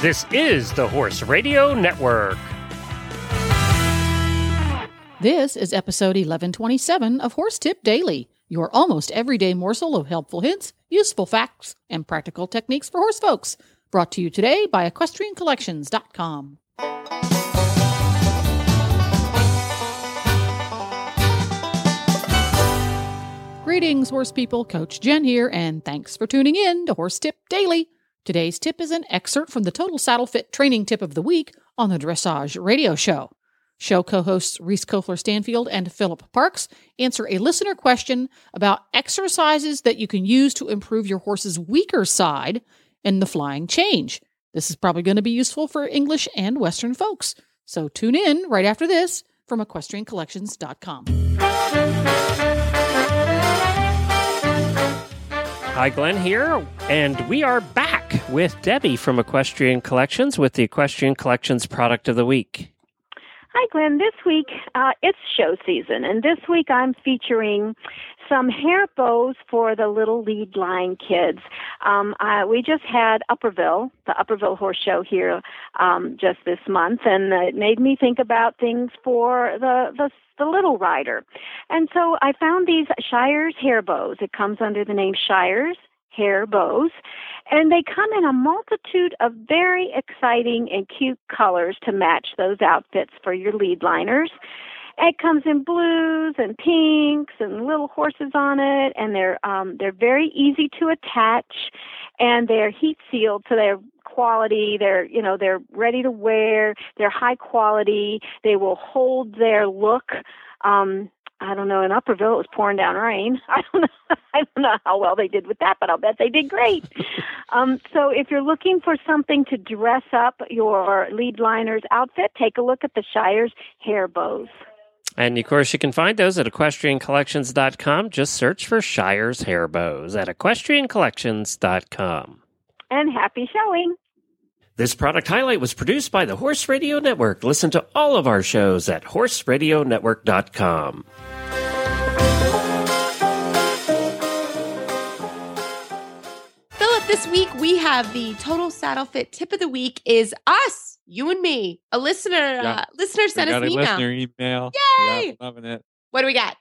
This is the Horse Radio Network. This is episode 1127 of Horse Tip Daily, your almost everyday morsel of helpful hints, useful facts, and practical techniques for horse folks. Brought to you today by EquestrianCollections.com. Greetings, horse people. Coach Jen here, and thanks for tuning in to Horse Tip Daily. Today's tip is an excerpt from the Total Saddle Fit Training Tip of the Week on the Dressage Radio Show. Show co hosts Reese Koffler Stanfield and Philip Parks answer a listener question about exercises that you can use to improve your horse's weaker side in the flying change. This is probably going to be useful for English and Western folks. So tune in right after this from equestriancollections.com. Hi, Glenn here, and we are back with Debbie from Equestrian Collections with the Equestrian Collections Product of the Week. Hi, Glenn. This week uh, it's show season, and this week I'm featuring some hair bows for the little lead line kids. Um, uh, we just had Upperville, the Upperville Horse Show here um, just this month, and it made me think about things for the the the little rider. And so I found these Shires hair bows. It comes under the name Shires hair bows. And they come in a multitude of very exciting and cute colors to match those outfits for your lead liners. It comes in blues and pinks and little horses on it, and they're um, they're very easy to attach, and they're heat sealed, so they're quality. They're you know they're ready to wear. They're high quality. They will hold their look. Um, I don't know. In Upperville, it was pouring down rain. I don't know. I don't know how well they did with that, but I'll bet they did great. um, so, if you're looking for something to dress up your lead liner's outfit, take a look at the Shires hair bows. And of course, you can find those at equestriancollections.com. Just search for Shire's hair bows at equestriancollections.com. And happy showing. This product highlight was produced by the Horse Radio Network. Listen to all of our shows at horseradionetwork.com. Philip, this week we have the Total Saddle Fit tip of the week is us, you and me. A listener, Yeah. uh, listener sent us an email. listener email. Yay! Yeah, loving it. What do we got?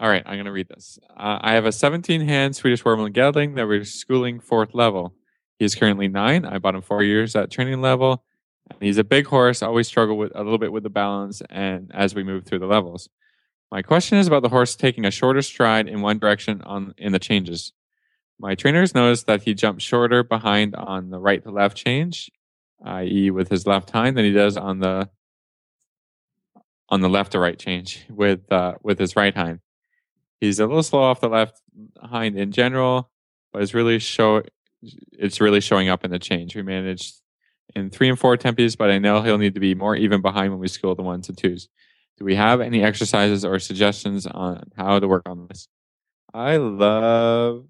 All right, I'm going to read this. Uh, I have a 17 hand Swedish Warmblood Gelding that we're schooling fourth level. He's currently nine. I bought him four years at training level. And he's a big horse. Always struggle with a little bit with the balance, and as we move through the levels. My question is about the horse taking a shorter stride in one direction on in the changes. My trainers noticed that he jumps shorter behind on the right to left change, i.e., with his left hind, than he does on the on the left to right change with uh, with his right hind. He's a little slow off the left hind in general, but it's really show it's really showing up in the change. We managed in three and four tempies, but I know he'll need to be more even behind when we school the ones and twos. Do we have any exercises or suggestions on how to work on this? I love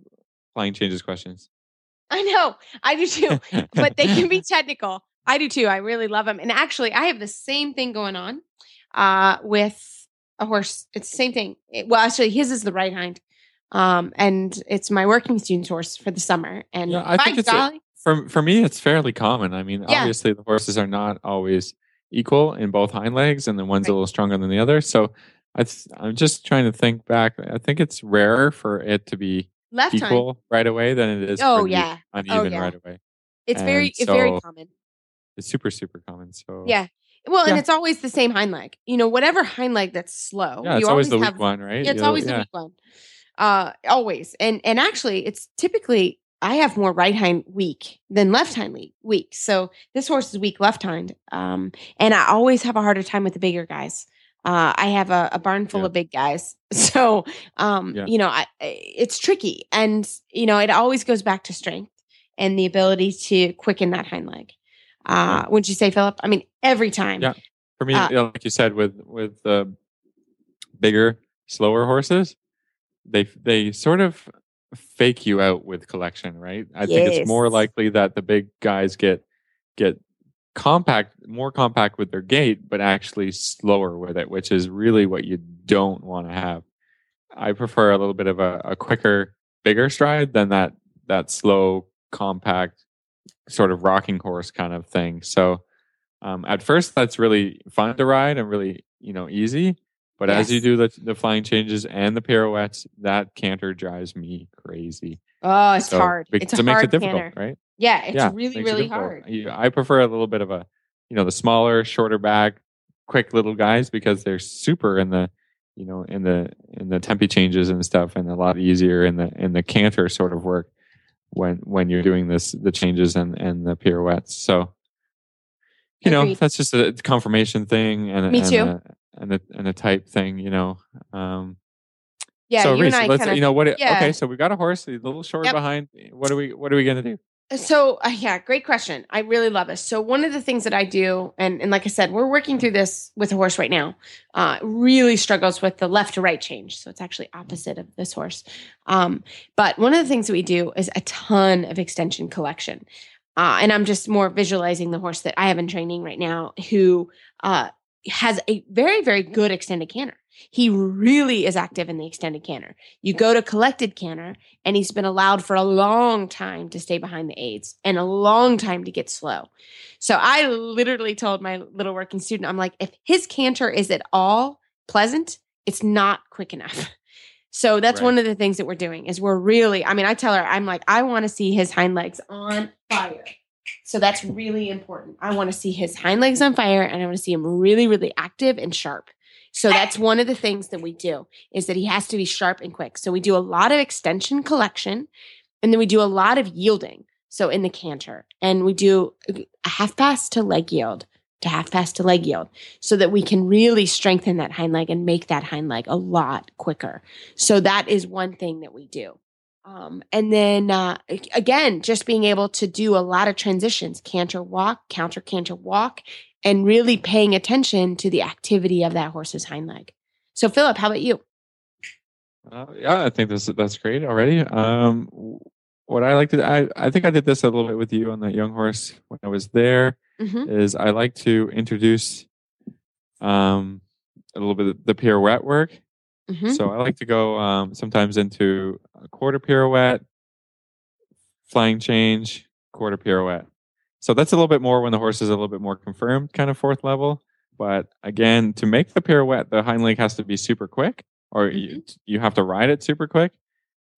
flying changes questions. I know, I do too, but they can be technical. I do too. I really love them. And actually, I have the same thing going on uh, with a horse. It's the same thing. It- well, actually, his is the right hind. Um, and it's my working student's horse for the summer. And Yeah, I think it's a- golly, For for me, it's fairly common. I mean, Yeah. obviously the horses are not always equal in both hind legs, and the one's a little stronger than the other. So I I'm just trying to think back. I think it's rarer for it to be left equal right away than it is Oh, for it to be yeah. Oh, uneven yeah. right away. It's very, And it's very so- common. It's super super common. So Yeah. Well, and it's always the same hind leg. You know, whatever hind leg that's slow. yeah, it's you always the have, weak one, right? Yeah, it's You'll- always the weak one. Uh, always. And and actually, it's typically I have more right hind weak than left hind weak. So this horse is weak left hind. Um, and I always have a harder time with the bigger guys. Uh, I have a, a barn full Yeah. of big guys, so um, Yeah. you know, I, it's tricky, and you know, it always goes back to strength and the ability to quicken that hind leg. Uh, Would you say, Philip? I mean, every time. Yeah. For me, Uh, like you said, with with the bigger, slower horses, they they sort of fake you out with collection, right? I think it's more likely that the big guys get get compact, more compact with their gait, but actually slower with it, which is really what you don't want to have. I prefer a little bit of a, a quicker, bigger stride than that that slow, compact, sort of rocking horse kind of thing. So um, at first, that's really fun to ride and really you know easy. But as you do the the flying changes and the pirouettes, that canter drives me crazy. Oh, it's So, hard. It's a so it makes hard it difficult, canter. right? Yeah, it's yeah, really, it really difficult. hard. I prefer a little bit of a, you know, the smaller, shorter back, quick little guys because they're super in the, you know, in the in the tempi changes and stuff, and a lot easier in the in the canter sort of work when when you're doing this the changes and and the pirouettes. So, you know, Agreed. that's just a confirmation thing and Me and too. a, and a and a type thing, you know. Um, Yeah, so you Reese, and I let's kind of you know what? it- yeah. Okay, so we got a horse, a little short Yep. behind. What are we? What are we gonna do? So uh, yeah, great question. I really love this. So one of the things that I do, and and like I said, we're working through this with a horse right now. Uh, really struggles with the left to right change. So it's actually opposite of this horse. Um, but one of the things that we do is a ton of extension collection. Uh, and I'm just more visualizing the horse that I have in training right now, who uh, has a very very good extended canter. He really is active in the extended canter. You go to collected canter, and he's been allowed for a long time to stay behind the aids and a long time to get slow. So I literally told my little working student, I'm like, if his canter is at all pleasant, it's not quick enough. So that's Right. one of the things that we're doing is we're really, I mean, I tell her, I'm like, I want to see his hind legs on fire. So that's really important. I want to see his hind legs on fire and I want to see him really, really active and sharp. So that's one of the things that we do is that he has to be sharp and quick. So we do a lot of extension collection and then we do a lot of yielding. So in the canter and we do a half pass to leg yield to half pass to leg yield so that we can really strengthen that hind leg and make that hind leg a lot quicker. So that is one thing that we do. Um, and then uh, again, just being able to do a lot of transitions, canter walk, counter canter walk, and really paying attention to the activity of that horse's hind leg. So, Philip, how about you? Uh, yeah, I think this that's great already. Um, what I like to, I I think I did this a little bit with you on that young horse when I was there. Mhm. Is I like to introduce, um, a little bit of the pirouette work. Mhm. So I like to go um sometimes into a quarter pirouette, flying change, quarter pirouette. So that's a little bit more when the horse is a little bit more confirmed, kind of fourth level. But again, to make the pirouette, the hind leg has to be super quick, or you you have to ride it super quick.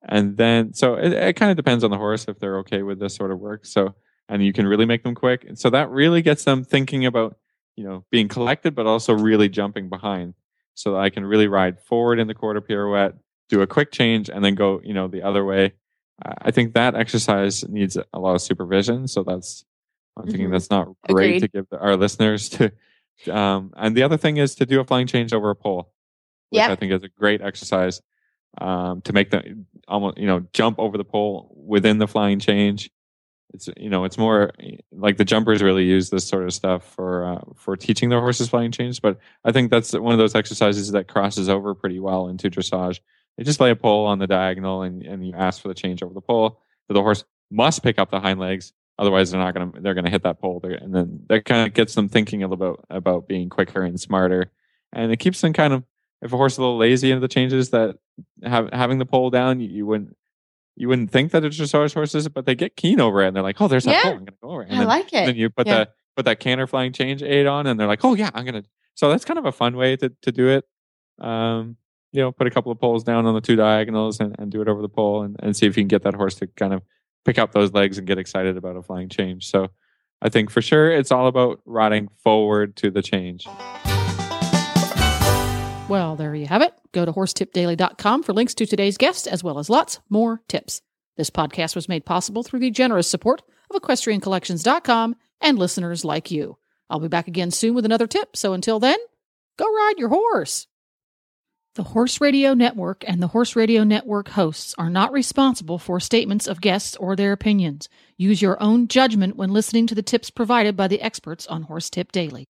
And then, so it, it kind of depends on the horse if they're okay with this sort of work. So, and you can really make them quick. And so that really gets them thinking about, you know, being collected, but also really jumping behind. So that I can really ride forward in the quarter pirouette, do a quick change, and then go, you know, the other way. I think that exercise needs a lot of supervision. So that's, I'm thinking Mhm. that's not great Agreed. to give the, our listeners to. Um, and the other thing is to do a flying change over a pole, which Yep. I think is a great exercise um, to make them almost you know jump over the pole within the flying change. It's you know it's more like the jumpers really use this sort of stuff for uh, for teaching their horses flying change. But I think that's one of those exercises that crosses over pretty well into dressage. They just lay a pole on the diagonal and and you ask for the change over the pole. But the horse must pick up the hind legs, otherwise they're not gonna they're gonna hit that pole. They're, and then that kind of gets them thinking a little bit about being quicker and smarter, and it keeps them kind of if a horse is a little lazy into the changes that have, having the pole down, you, you wouldn't you wouldn't think that it's dressage horses, but they get keen over it and they're like, oh, there's that Yeah. pole, I'm gonna go over it. And I then, like it. then you put Yeah. the put that canter flying change aid on, and they're like, oh yeah, I'm gonna. So that's kind of a fun way to to do it. Um, you know, put a couple of poles down on the two diagonals and, and do it over the pole, and, and see if you can get that horse to kind of pick up those legs and get excited about a flying change. So. I think for sure it's all about riding forward to the change. Well, there you have it. Go to horsetipdaily.com for links to today's guest, as well as lots more tips. This podcast was made possible through the generous support of equestriancollections.com and listeners like you. I'll be back again soon with another tip, so until then, go ride your horse. The Horse Radio Network and the Horse Radio Network hosts are not responsible for statements of guests or their opinions. Use your own judgment when listening to the tips provided by the experts on Horse Tip Daily.